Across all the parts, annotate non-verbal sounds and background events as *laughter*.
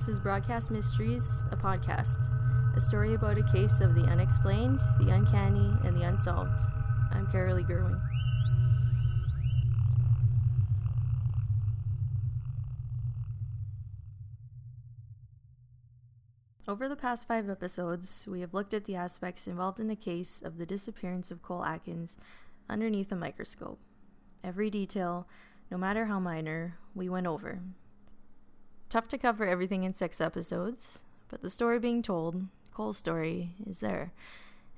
This is Broadcast Mysteries, a podcast, a story about a case of the unexplained, the uncanny, and the unsolved. I'm Carolee Gerwing. Over the past five episodes, we have looked at the aspects involved in the case of the disappearance of Cole Atkins underneath a microscope. Every detail, no matter how minor, we went over. Tough to cover everything in six episodes, but the story being told, Cole's story, is there,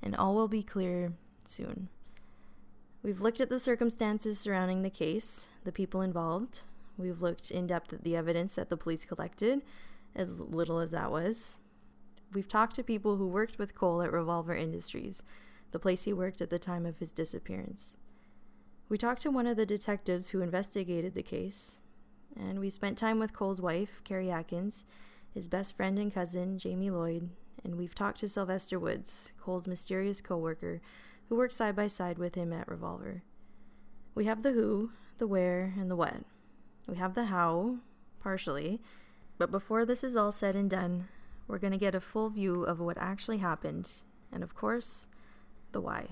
and all will be clear soon. We've looked at the circumstances surrounding the case, the people involved. We've looked in depth at the evidence that the police collected, as little as that was. We've talked to people who worked with Cole at Revolver Industries, the place he worked at the time of his disappearance. We talked to one of the detectives who investigated the case, and we spent time with Cole's wife, Carrie Atkins, his best friend and cousin, Jamie Lloyd, and we've talked to Sylvester Woods, Cole's mysterious coworker, who worked side by side with him at Revolver. We have the who, the where, and the what. We have the how, partially, but before this is all said and done, we're going to get a full view of what actually happened, and of course, the why.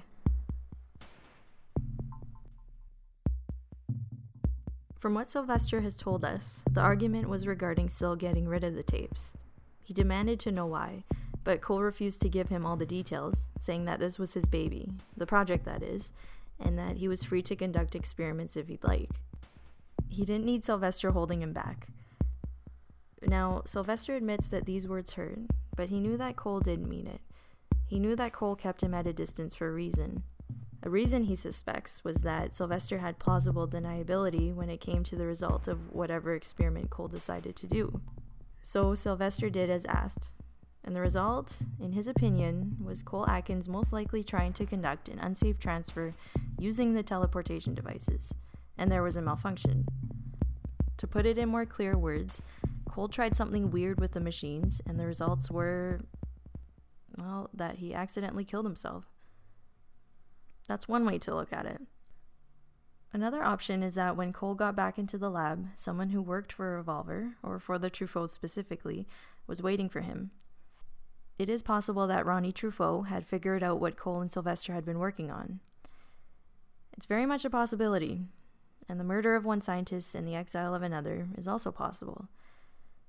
From what Sylvester has told us, the argument was regarding Syl getting rid of the tapes. He demanded to know why, but Cole refused to give him all the details, saying that this was his baby, the project that is, and that he was free to conduct experiments if he'd like. He didn't need Sylvester holding him back. Now, Sylvester admits that these words hurt, but he knew that Cole didn't mean it. He knew that Cole kept him at a distance for a reason, a reason he suspects was that Sylvester had plausible deniability when it came to the result of whatever experiment Cole decided to do. So Sylvester did as asked. And the result, in his opinion, was Cole Atkins most likely trying to conduct an unsafe transfer using the teleportation devices, and there was a malfunction. To put it in more clear words, Cole tried something weird with the machines, and the results were, well, that he accidentally killed himself. That's one way to look at it. Another option is that when Cole got back into the lab, someone who worked for Revolver, or for the Truffauts specifically, was waiting for him. It is possible that Ronnie Truffaut had figured out what Cole and Sylvester had been working on. It's very much a possibility, and the murder of one scientist and the exile of another is also possible.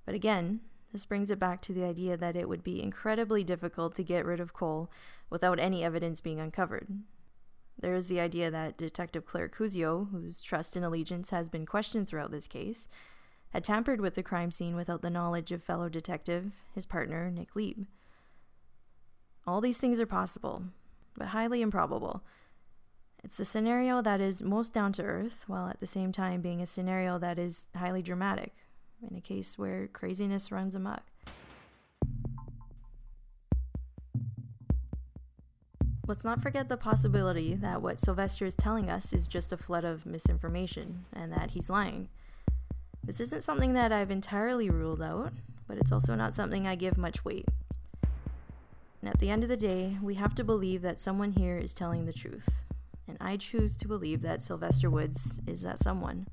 But again, this brings it back to the idea that it would be incredibly difficult to get rid of Cole without any evidence being uncovered, there is the idea that Detective Claire Cusio, whose trust and allegiance has been questioned throughout this case, had tampered with the crime scene without the knowledge of fellow detective, his partner, Nick Lieb. All these things are possible, but highly improbable. It's the scenario that is most down to earth, while at the same time being a scenario that is highly dramatic, in a case where craziness runs amok. Let's not forget the possibility that what Sylvester is telling us is just a flood of misinformation and that he's lying. This isn't something that I've entirely ruled out, but it's also not something I give much weight. And at the end of the day, we have to believe that someone here is telling the truth. And I choose to believe that Sylvester Woods is that someone.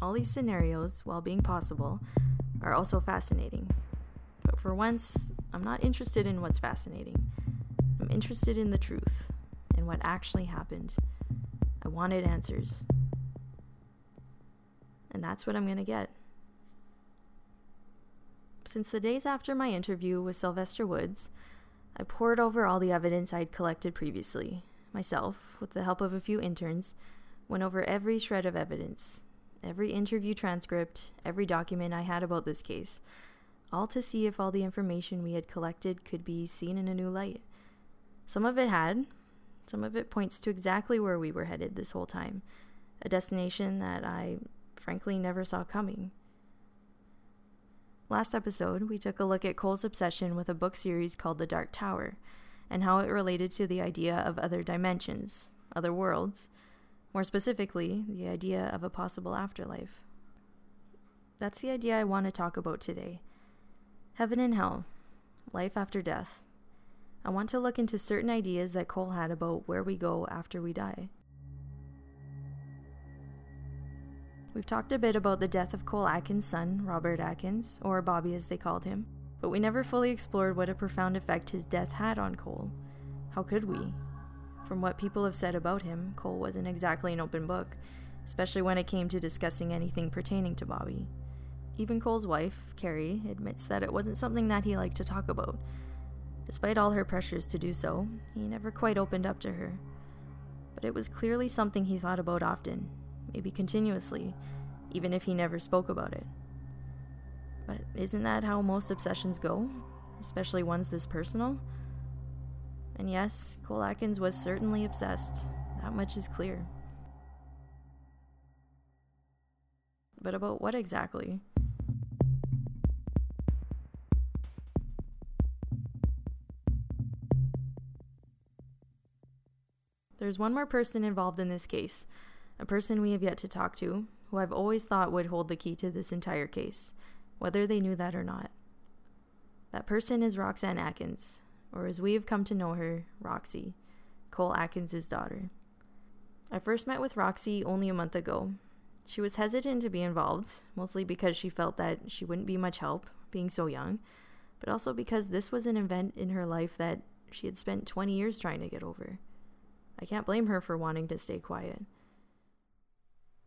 All these scenarios, while being possible, are also fascinating. But for once, I'm not interested in what's fascinating. I'm interested in the truth and what actually happened. I wanted answers. And that's what I'm going to get. Since the days after my interview with Sylvester Woods, I pored over all the evidence I'd collected previously. Myself, with the help of a few interns, went over every shred of evidence, every interview transcript, every document I had about this case all to see if all the information we had collected could be seen in a new light. Some of it had, some of it points to exactly where we were headed this whole time, a destination that I frankly never saw coming. Last episode, we took a look at Cole's obsession with a book series called The Dark Tower and how it related to the idea of other dimensions, other worlds, more specifically, the idea of a possible afterlife. That's the idea I want to talk about today Heaven and Hell, Life After Death. I want to look into certain ideas that Cole had about where we go after we die. We've talked a bit about the death of Cole Atkins' son, Robert Atkins, or Bobby as they called him, but we never fully explored what a profound effect his death had on Cole. How could we? From what people have said about him, Cole wasn't exactly an open book, especially when it came to discussing anything pertaining to Bobby. Even Cole's wife, Carrie, admits that it wasn't something that he liked to talk about. Despite all her pressures to do so, he never quite opened up to her. But it was clearly something he thought about often, maybe continuously, even if he never spoke about it. But isn't that how most obsessions go? Especially ones this personal? And yes, Cole Atkins was certainly obsessed. That much is clear. But about what exactly? There's one more person involved in this case, a person we have yet to talk to, who I've always thought would hold the key to this entire case, whether they knew that or not. That person is Roxanne Atkins, or as we have come to know her, Roxy, Cole Atkins' daughter. I first met with Roxy only a month ago. She was hesitant to be involved, mostly because she felt that she wouldn't be much help, being so young, but also because this was an event in her life that she had spent 20 years trying to get over. I can't blame her for wanting to stay quiet.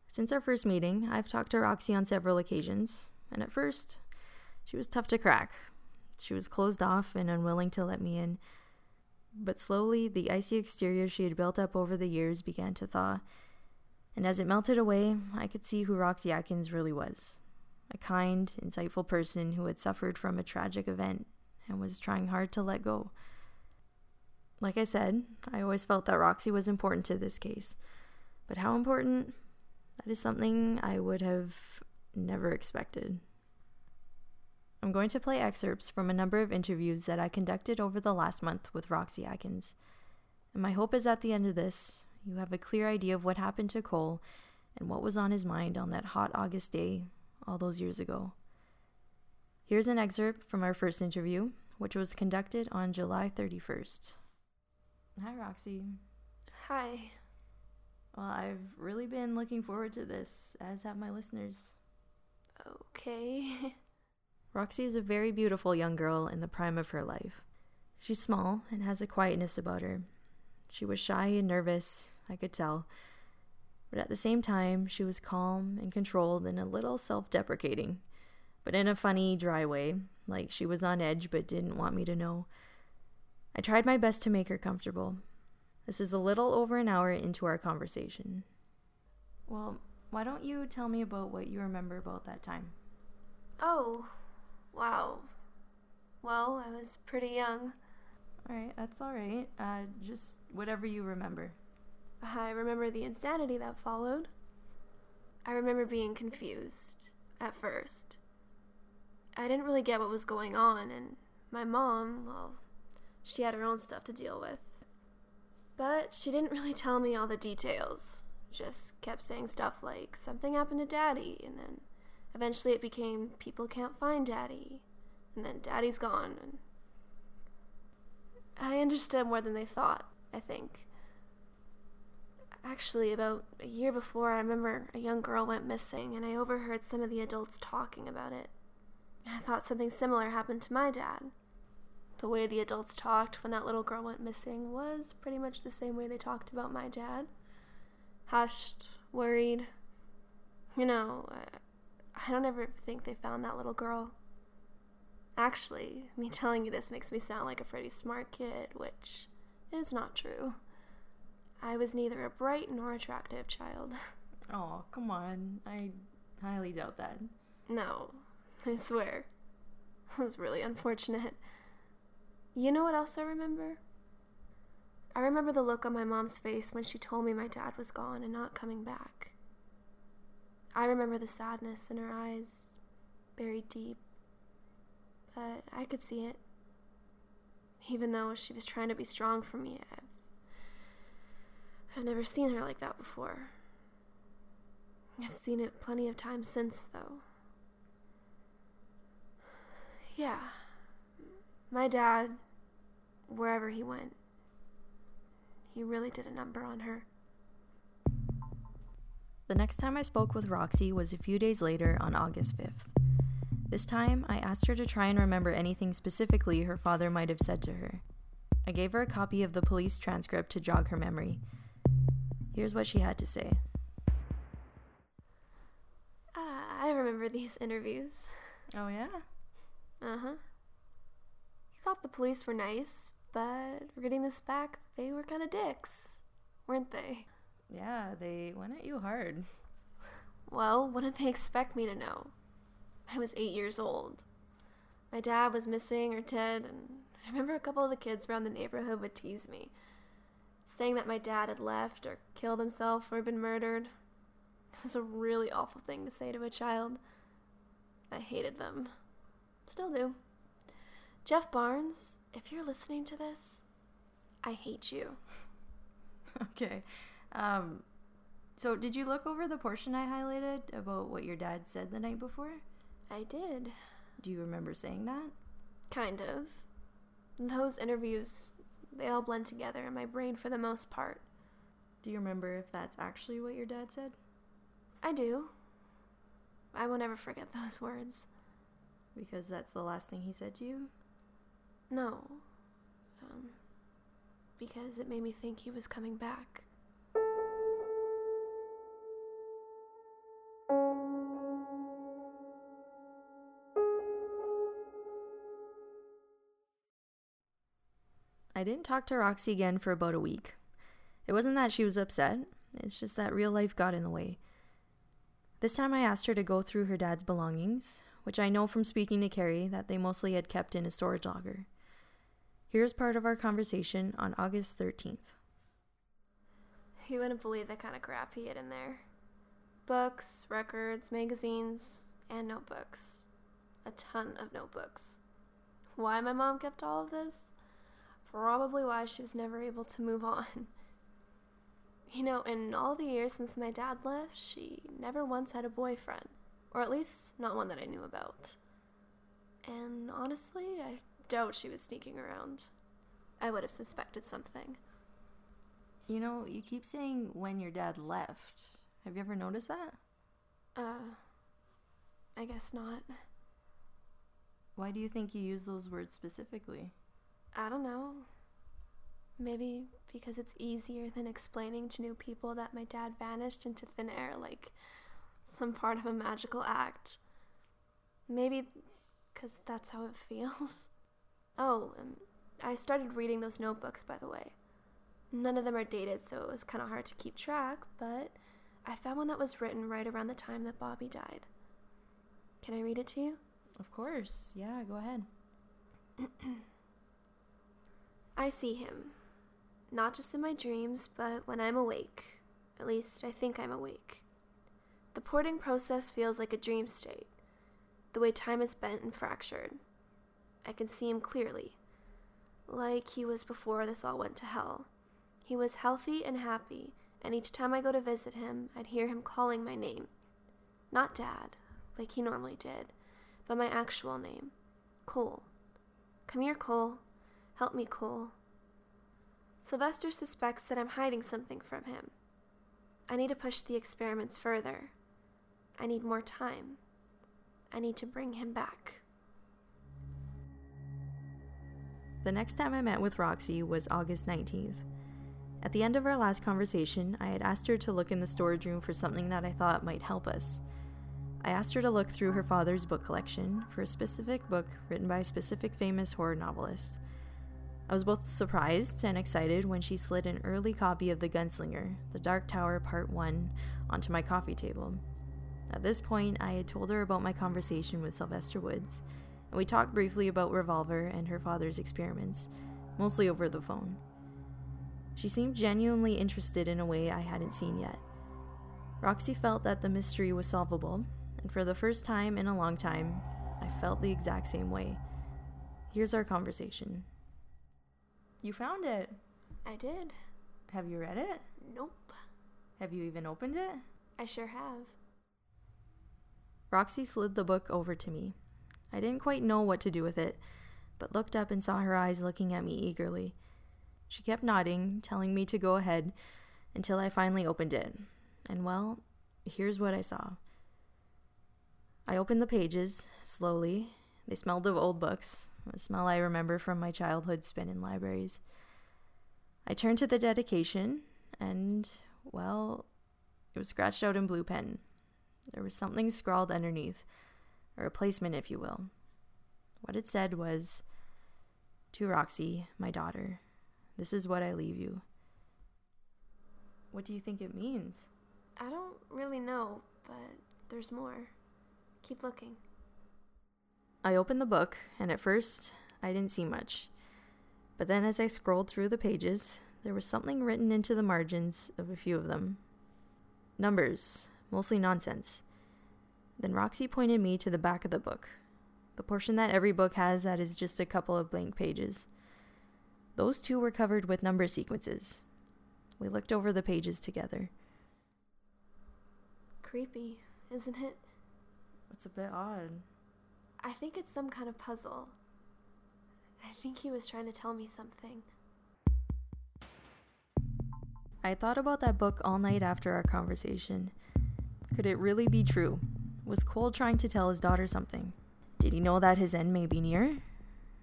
Since our first meeting, I've talked to Roxy on several occasions, and at first, she was tough to crack. She was closed off and unwilling to let me in. But slowly, the icy exterior she had built up over the years began to thaw, and as it melted away, I could see who Roxy Atkins really was a kind, insightful person who had suffered from a tragic event and was trying hard to let go. Like I said, I always felt that Roxy was important to this case. But how important? That is something I would have never expected. I'm going to play excerpts from a number of interviews that I conducted over the last month with Roxy Atkins. And my hope is at the end of this, you have a clear idea of what happened to Cole and what was on his mind on that hot August day all those years ago. Here's an excerpt from our first interview, which was conducted on July 31st. Hi, Roxy. Hi. Well, I've really been looking forward to this, as have my listeners. Okay. *laughs* Roxy is a very beautiful young girl in the prime of her life. She's small and has a quietness about her. She was shy and nervous, I could tell. But at the same time, she was calm and controlled and a little self deprecating, but in a funny, dry way, like she was on edge but didn't want me to know. I tried my best to make her comfortable. This is a little over an hour into our conversation. Well, why don't you tell me about what you remember about that time? Oh, wow. Well, I was pretty young. All right, that's all right. Uh, just whatever you remember. I remember the insanity that followed. I remember being confused at first. I didn't really get what was going on, and my mom, well, she had her own stuff to deal with. But she didn't really tell me all the details. Just kept saying stuff like, something happened to Daddy, and then eventually it became, people can't find Daddy, and then Daddy's gone. And I understood more than they thought, I think. Actually, about a year before, I remember a young girl went missing, and I overheard some of the adults talking about it. I thought something similar happened to my dad the way the adults talked when that little girl went missing was pretty much the same way they talked about my dad. Hushed, worried. You know, I, don't ever think they found that little girl. Actually, me *laughs* telling you this makes me sound like a pretty smart kid, which is not true. I was neither a bright nor attractive child. *laughs* Oh, come on. I highly doubt that. No, I swear. *laughs* It was really unfortunate. You know what else I remember? I remember the look on my mom's face when she told me my dad was gone and not coming back. I remember the sadness in her eyes, buried deep, but I could see it. Even though she was trying to be strong for me, I've, I've never seen her like that before. I've seen it plenty of times since, though. Yeah. My dad, wherever he went, he really did a number on her. The next time I spoke with Roxy was a few days later on August 5th. This time, I asked her to try and remember anything specifically her father might have said to her. I gave her a copy of the police transcript to jog her memory. Here's what she had to say. Ah, I remember these interviews. Oh, yeah? Uh huh. Thought the police were nice, but reading this back, they were kind of dicks, weren't they? Yeah, they went at you hard. Well, what did they expect me to know? I was eight years old. My dad was missing or dead, and I remember a couple of the kids around the neighborhood would tease me, saying that my dad had left or killed himself or been murdered. It was a really awful thing to say to a child. I hated them. Still do. Jeff Barnes, if you're listening to this, I hate you. *laughs* Okay. Um, so, did you look over the portion I highlighted about what your dad said the night before? I did. Do you remember saying that? Kind of. Those interviews, they all blend together in my brain for the most part. Do you remember if that's actually what your dad said? I do. I will never forget *laughs* those words. Because that's the last thing he said to you? No. Um, because it made me think he was coming back. I didn't talk to Roxy again for about a week. It wasn't that she was upset, it's just that real life got in the way. This time I asked her to go through her dad's belongings, which I know from speaking to Carrie that they mostly had kept in a storage locker. Here's part of our conversation on August 13th. You wouldn't believe the kind of crap he had in there books, records, magazines, and notebooks. A ton of notebooks. Why my mom kept all of this? Probably why she was never able to move on. You know, in all the years since my dad left, she never once had a boyfriend. Or at least, not one that I knew about. And honestly, I doubt she was sneaking around. I would have suspected something. You know, you keep saying when your dad left. Have you ever noticed that? Uh, I guess not. Why do you think you use those words specifically? I don't know. Maybe because it's easier than explaining to new people that my dad vanished into thin air like some part of a magical act. Maybe because that's how it *laughs* feels. Oh, um, I started reading those notebooks, by the way. None of them are dated, so it was kind of hard to keep track, but I found one that was written right around the time that Bobby died. Can I read it to you? Of course. Yeah, go ahead. *clears throat* I see him. Not just in my dreams, but when I'm awake. At least I think I'm awake. The porting process feels like a dream state, the way time is bent and fractured. I can see him clearly, like he was before this all went to hell. He was healthy and happy, and each time I go to visit him, I'd hear him calling my name. Not Dad, like he normally did, but my actual name Cole. Come here, Cole. Help me, Cole. Sylvester suspects that I'm hiding something from him. I need to push the experiments further. I need more time. I need to bring him back. The next time I met with Roxy was August 19th. At the end of our last conversation, I had asked her to look in the storage room for something that I thought might help us. I asked her to look through her father's book collection for a specific book written by a specific famous horror novelist. I was both surprised and excited when she slid an early copy of The Gunslinger, The Dark Tower Part 1, onto my coffee table. At this point, I had told her about my conversation with Sylvester Woods, and we talked briefly about Revolver and her father's experiments, mostly over the phone. She seemed genuinely interested in a way I hadn't seen yet. Roxy felt that the mystery was solvable, and for the first time in a long time, I felt the exact same way. Here's our conversation. You found it. I did. Have you read it? Nope. Have you even opened it? I sure have. Roxy slid the book over to me. I didn't quite know what to do with it, but looked up and saw her eyes looking at me eagerly. She kept nodding, telling me to go ahead, until I finally opened it. And well, Here's what I saw. I opened the pages slowly. They smelled of old books, a smell I remember from my childhood spent in libraries. I turned to the dedication, and, well, it was scratched out in blue pen. There was something scrawled underneath, a replacement, if you will. What it said was To Roxy, my daughter, this is what I leave you. What do you think it means? I don't really know, but there's more. Keep looking. I opened the book, and at first, I didn't see much. But then, as I scrolled through the pages, there was something written into the margins of a few of them. Numbers, mostly nonsense. Then Roxy pointed me to the back of the book, the portion that every book has that is just a couple of blank pages. Those two were covered with number sequences. We looked over the pages together. Creepy, isn't it? It's a bit odd. I think it's some kind of puzzle. I think he was trying to tell me something. I thought about that book all night after our conversation. Could it really be true? Was Cole trying to tell his daughter something? Did he know that his end may be near?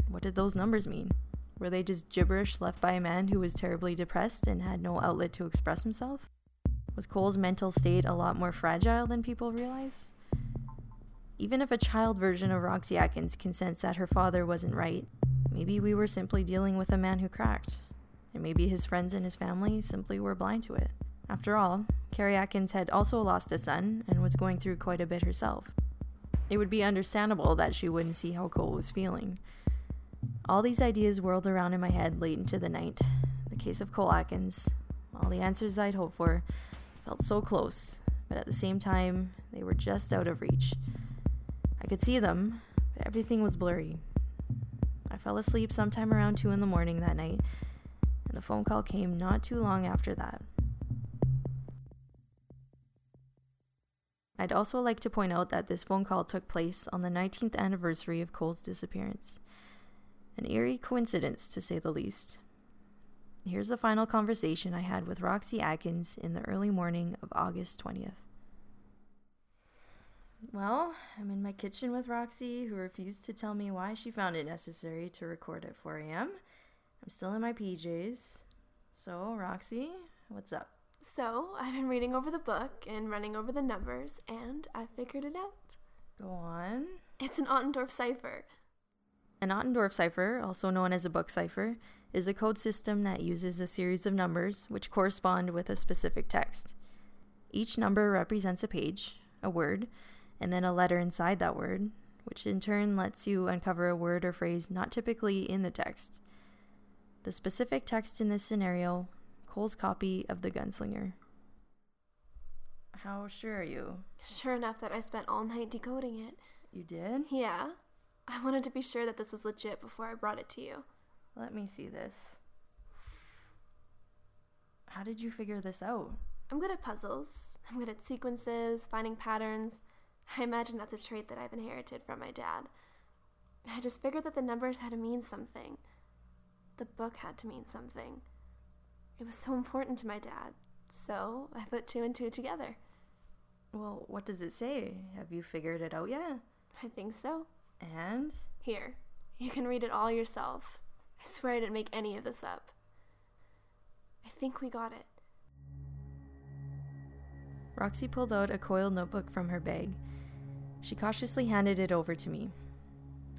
What did those numbers mean? Were they just gibberish left by a man who was terribly depressed and had no outlet to express himself? Was Cole's mental state a lot more fragile than people realize? Even if a child version of Roxy Atkins can sense that her father wasn't right, maybe we were simply dealing with a man who cracked, and maybe his friends and his family simply were blind to it. After all, Carrie Atkins had also lost a son and was going through quite a bit herself. It would be understandable that she wouldn't see how Cole was feeling. All these ideas whirled around in my head late into the night. The case of Cole Atkins, all the answers I'd hoped for, felt so close, but at the same time, they were just out of reach. I could see them, but everything was blurry. I fell asleep sometime around 2 in the morning that night, and the phone call came not too long after that. I'd also like to point out that this phone call took place on the 19th anniversary of Cole's disappearance. An eerie coincidence, to say the least. Here's the final conversation I had with Roxy Atkins in the early morning of August 20th. Well, I'm in my kitchen with Roxy, who refused to tell me why she found it necessary to record at 4 a.m. I'm still in my PJs. So, Roxy, what's up? So, I've been reading over the book and running over the numbers, and I figured it out. Go on. It's an Ottendorf cipher. An Ottendorf cipher, also known as a book cipher, is a code system that uses a series of numbers which correspond with a specific text. Each number represents a page, a word, and then a letter inside that word, which in turn lets you uncover a word or phrase not typically in the text. The specific text in this scenario, Cole's copy of The Gunslinger. How sure are you? Sure enough that I spent all night decoding it. You did? Yeah. I wanted to be sure that this was legit before I brought it to you. Let me see this. How did you figure this out? I'm good at puzzles. I'm good at sequences, finding patterns. I imagine that's a trait that I've inherited from my dad. I just figured that the numbers had to mean something. The book had to mean something. It was so important to my dad, so I put two and two together. Well, what does it say? Have you figured it out yet? I think so. And? Here, you can read it all yourself. I swear I didn't make any of this up. I think we got it. Roxy pulled out a coiled notebook from her bag. She cautiously handed it over to me.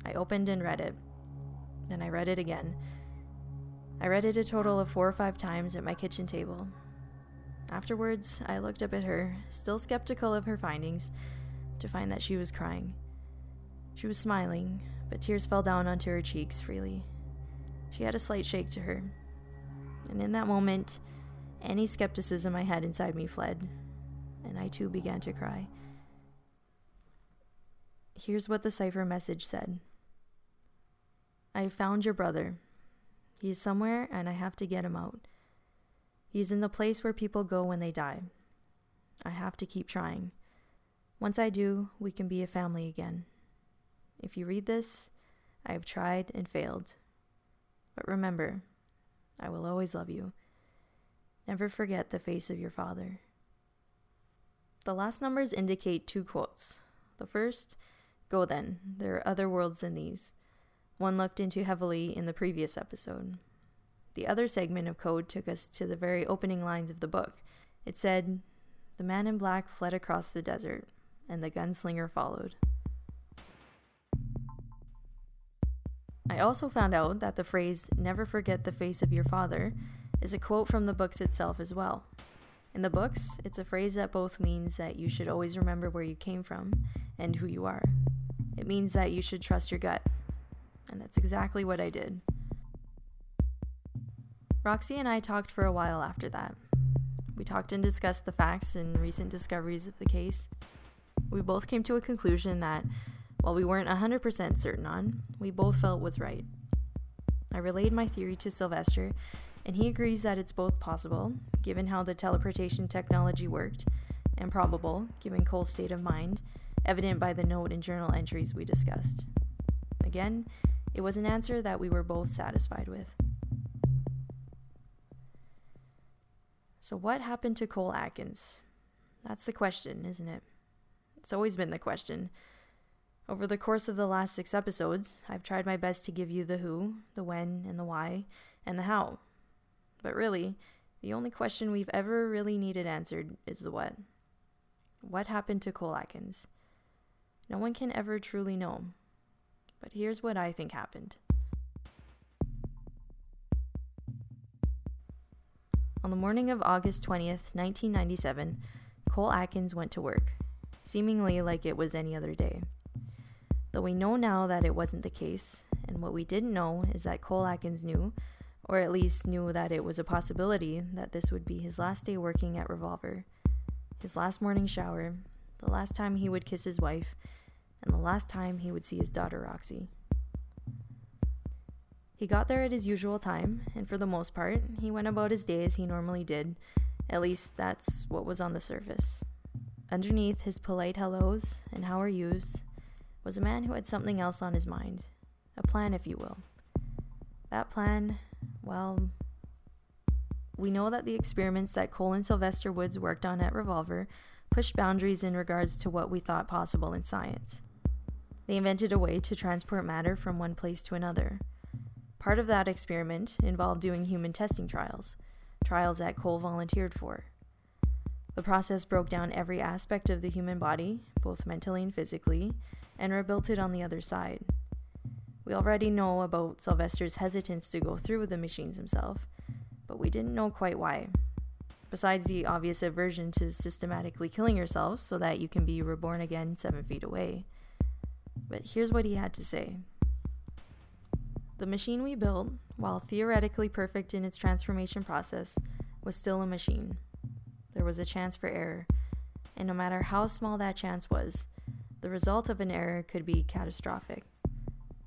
I opened and read it. Then I read it again. I read it a total of four or five times at my kitchen table. Afterwards, I looked up at her, still skeptical of her findings, to find that she was crying. She was smiling, but tears fell down onto her cheeks freely. She had a slight shake to her. And in that moment, any skepticism I had inside me fled, and I too began to cry. Here's what the cipher message said I found your brother. He's somewhere, and I have to get him out. He's in the place where people go when they die. I have to keep trying. Once I do, we can be a family again. If you read this, I have tried and failed. But remember, I will always love you. Never forget the face of your father. The last numbers indicate two quotes. The first, Go then, there are other worlds than these. One looked into heavily in the previous episode. The other segment of code took us to the very opening lines of the book. It said, The man in black fled across the desert, and the gunslinger followed. I also found out that the phrase, never forget the face of your father, is a quote from the books itself as well. In the books, it's a phrase that both means that you should always remember where you came from and who you are. It means that you should trust your gut. And that's exactly what I did. Roxy and I talked for a while after that. We talked and discussed the facts and recent discoveries of the case. We both came to a conclusion that, while we weren't 100% certain on, we both felt was right. I relayed my theory to Sylvester, and he agrees that it's both possible, given how the teleportation technology worked, and probable, given Cole's state of mind, evident by the note and journal entries we discussed. Again, it was an answer that we were both satisfied with. So, what happened to Cole Atkins? That's the question, isn't it? It's always been the question. Over the course of the last six episodes, I've tried my best to give you the who, the when, and the why, and the how. But really, the only question we've ever really needed answered is the what. What happened to Cole Atkins? No one can ever truly know. But here's what I think happened. On the morning of August 20th, 1997, Cole Atkins went to work, seemingly like it was any other day. Though we know now that it wasn't the case, and what we didn't know is that Cole Atkins knew or at least knew that it was a possibility that this would be his last day working at Revolver, his last morning shower, the last time he would kiss his wife, and the last time he would see his daughter Roxy. He got there at his usual time, and for the most part, he went about his day as he normally did. At least that's what was on the surface. Underneath his polite hellos and how are yous was a man who had something else on his mind. A plan, if you will. That plan well, we know that the experiments that Cole and Sylvester Woods worked on at Revolver pushed boundaries in regards to what we thought possible in science. They invented a way to transport matter from one place to another. Part of that experiment involved doing human testing trials, trials that Cole volunteered for. The process broke down every aspect of the human body, both mentally and physically, and rebuilt it on the other side. We already know about Sylvester's hesitance to go through with the machines himself, but we didn't know quite why. Besides the obvious aversion to systematically killing yourself so that you can be reborn again seven feet away. But here's what he had to say The machine we built, while theoretically perfect in its transformation process, was still a machine. There was a chance for error, and no matter how small that chance was, the result of an error could be catastrophic.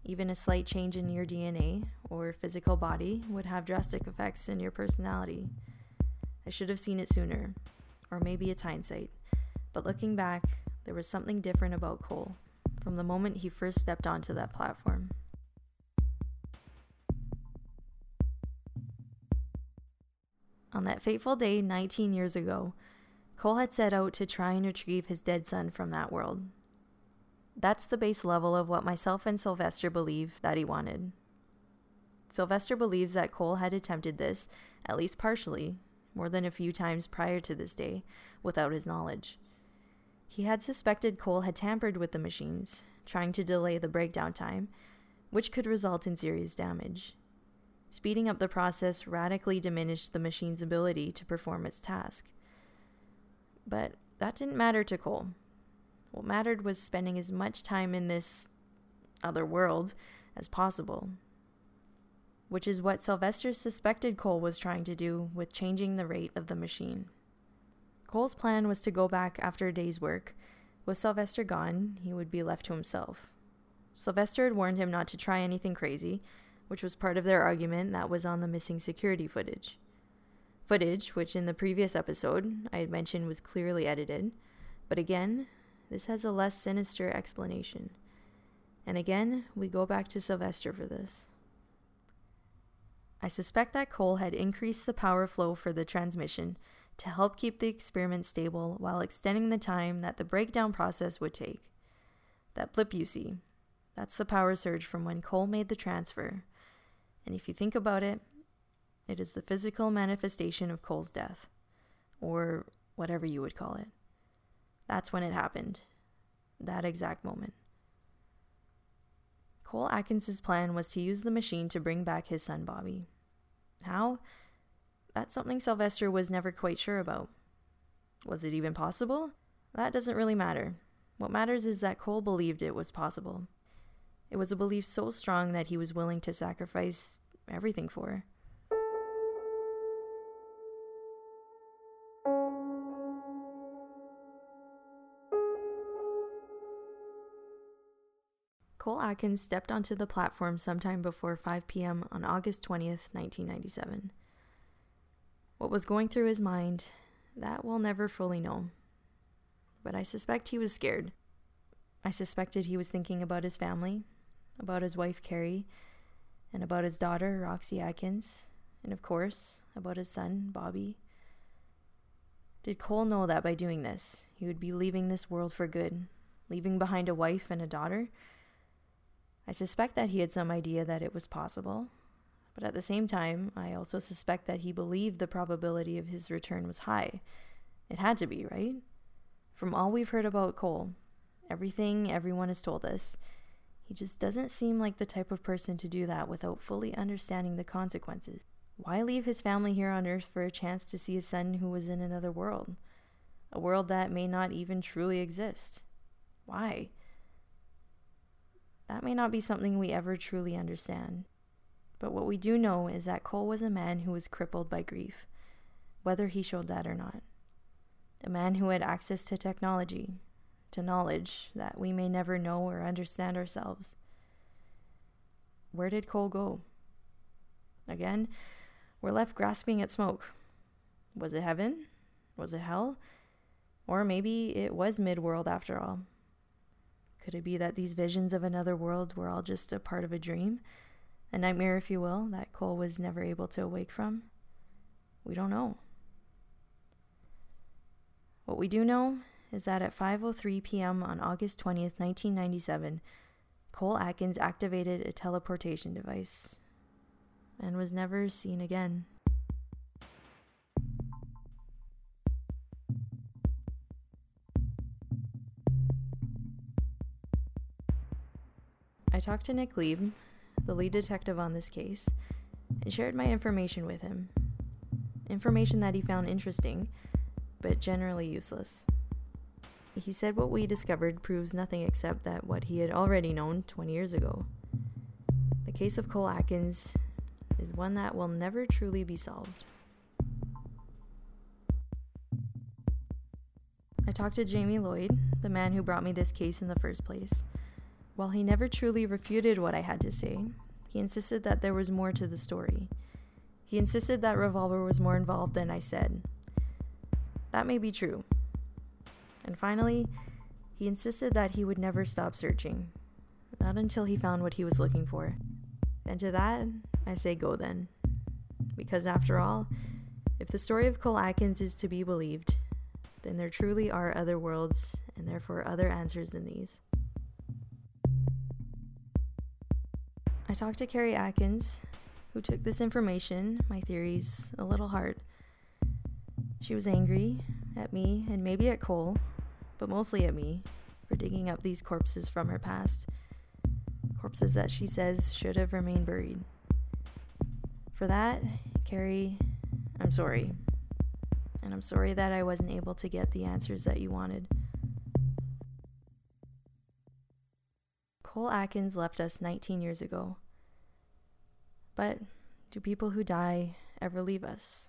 Even a slight change in your DNA or physical body would have drastic effects in your personality. I should have seen it sooner, or maybe it's hindsight. But looking back, there was something different about Cole from the moment he first stepped onto that platform. On that fateful day 19 years ago, Cole had set out to try and retrieve his dead son from that world. That's the base level of what myself and Sylvester believe that he wanted. Sylvester believes that Cole had attempted this, at least partially, more than a few times prior to this day, without his knowledge. He had suspected Cole had tampered with the machines, trying to delay the breakdown time, which could result in serious damage. Speeding up the process radically diminished the machine's ability to perform its task. But that didn't matter to Cole. What mattered was spending as much time in this other world as possible. Which is what Sylvester suspected Cole was trying to do with changing the rate of the machine. Cole's plan was to go back after a day's work. With Sylvester gone, he would be left to himself. Sylvester had warned him not to try anything crazy, which was part of their argument that was on the missing security footage. Footage, which in the previous episode I had mentioned was clearly edited, but again, this has a less sinister explanation. And again, we go back to Sylvester for this. I suspect that Cole had increased the power flow for the transmission to help keep the experiment stable while extending the time that the breakdown process would take. That blip you see, that's the power surge from when Cole made the transfer. And if you think about it, it is the physical manifestation of Cole's death, or whatever you would call it. That's when it happened, that exact moment. Cole Atkins's plan was to use the machine to bring back his son Bobby. How? That's something Sylvester was never quite sure about. Was it even possible? That doesn't really matter. What matters is that Cole believed it was possible. It was a belief so strong that he was willing to sacrifice everything for. Cole Atkins stepped onto the platform sometime before 5 p.m. on August 20th, 1997. What was going through his mind, that we'll never fully know. But I suspect he was scared. I suspected he was thinking about his family, about his wife Carrie, and about his daughter Roxy Atkins, and of course, about his son Bobby. Did Cole know that by doing this, he would be leaving this world for good, leaving behind a wife and a daughter? I suspect that he had some idea that it was possible, but at the same time, I also suspect that he believed the probability of his return was high. It had to be, right? From all we've heard about Cole, everything everyone has told us, he just doesn't seem like the type of person to do that without fully understanding the consequences. Why leave his family here on Earth for a chance to see a son who was in another world? A world that may not even truly exist? Why? That may not be something we ever truly understand. But what we do know is that Cole was a man who was crippled by grief, whether he showed that or not. A man who had access to technology, to knowledge that we may never know or understand ourselves. Where did Cole go? Again, we're left grasping at smoke. Was it heaven? Was it hell? Or maybe it was midworld after all. Could it be that these visions of another world were all just a part of a dream? A nightmare, if you will, that Cole was never able to awake from? We don't know. What we do know is that at 5:03 p.m. on August 20th, 1997, Cole Atkins activated a teleportation device and was never seen again. I talked to Nick Lieb, the lead detective on this case, and shared my information with him. Information that he found interesting, but generally useless. He said what we discovered proves nothing except that what he had already known 20 years ago. The case of Cole Atkins is one that will never truly be solved. I talked to Jamie Lloyd, the man who brought me this case in the first place. While he never truly refuted what I had to say, he insisted that there was more to the story. He insisted that Revolver was more involved than I said. That may be true. And finally, he insisted that he would never stop searching, not until he found what he was looking for. And to that, I say go then. Because after all, if the story of Cole Atkins is to be believed, then there truly are other worlds and therefore other answers than these. I talked to Carrie Atkins, who took this information, my theories, a little hard. She was angry at me and maybe at Cole, but mostly at me, for digging up these corpses from her past. Corpses that she says should have remained buried. For that, Carrie, I'm sorry. And I'm sorry that I wasn't able to get the answers that you wanted. Cole Atkins left us 19 years ago. But do people who die ever leave us?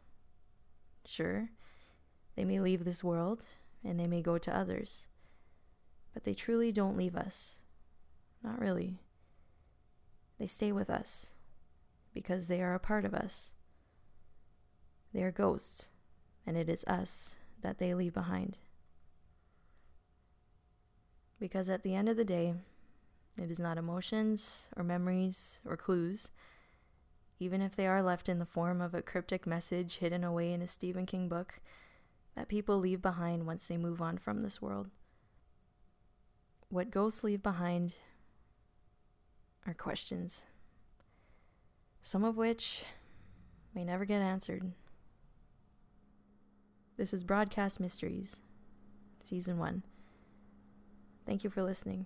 Sure, they may leave this world and they may go to others, but they truly don't leave us. Not really. They stay with us because they are a part of us. They are ghosts, and it is us that they leave behind. Because at the end of the day, it is not emotions or memories or clues even if they are left in the form of a cryptic message hidden away in a Stephen King book, that people leave behind once they move on from this world. What ghosts leave behind are questions, some of which may never get answered. This is Broadcast Mysteries, Season 1. Thank you for listening.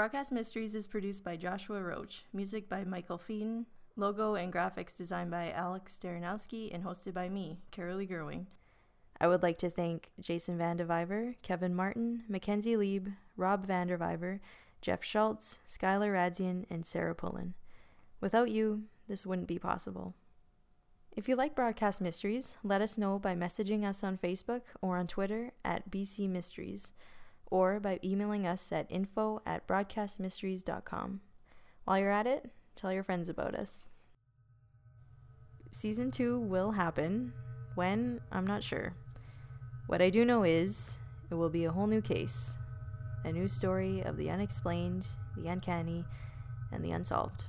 Broadcast Mysteries is produced by Joshua Roach, music by Michael Featon, logo and graphics designed by Alex Staranowski, and hosted by me, Carolee Gerwing. I would like to thank Jason Vandeviver, Kevin Martin, Mackenzie Lieb, Rob Vanderviver, Jeff Schultz, Skylar Radzian, and Sarah Pullen. Without you, this wouldn't be possible. If you like Broadcast Mysteries, let us know by messaging us on Facebook or on Twitter at BC Mysteries or by emailing us at info at broadcastmysteries.com. While you're at it, tell your friends about us. Season 2 will happen. When? I'm not sure. What I do know is it will be a whole new case, a new story of the unexplained, the uncanny, and the unsolved.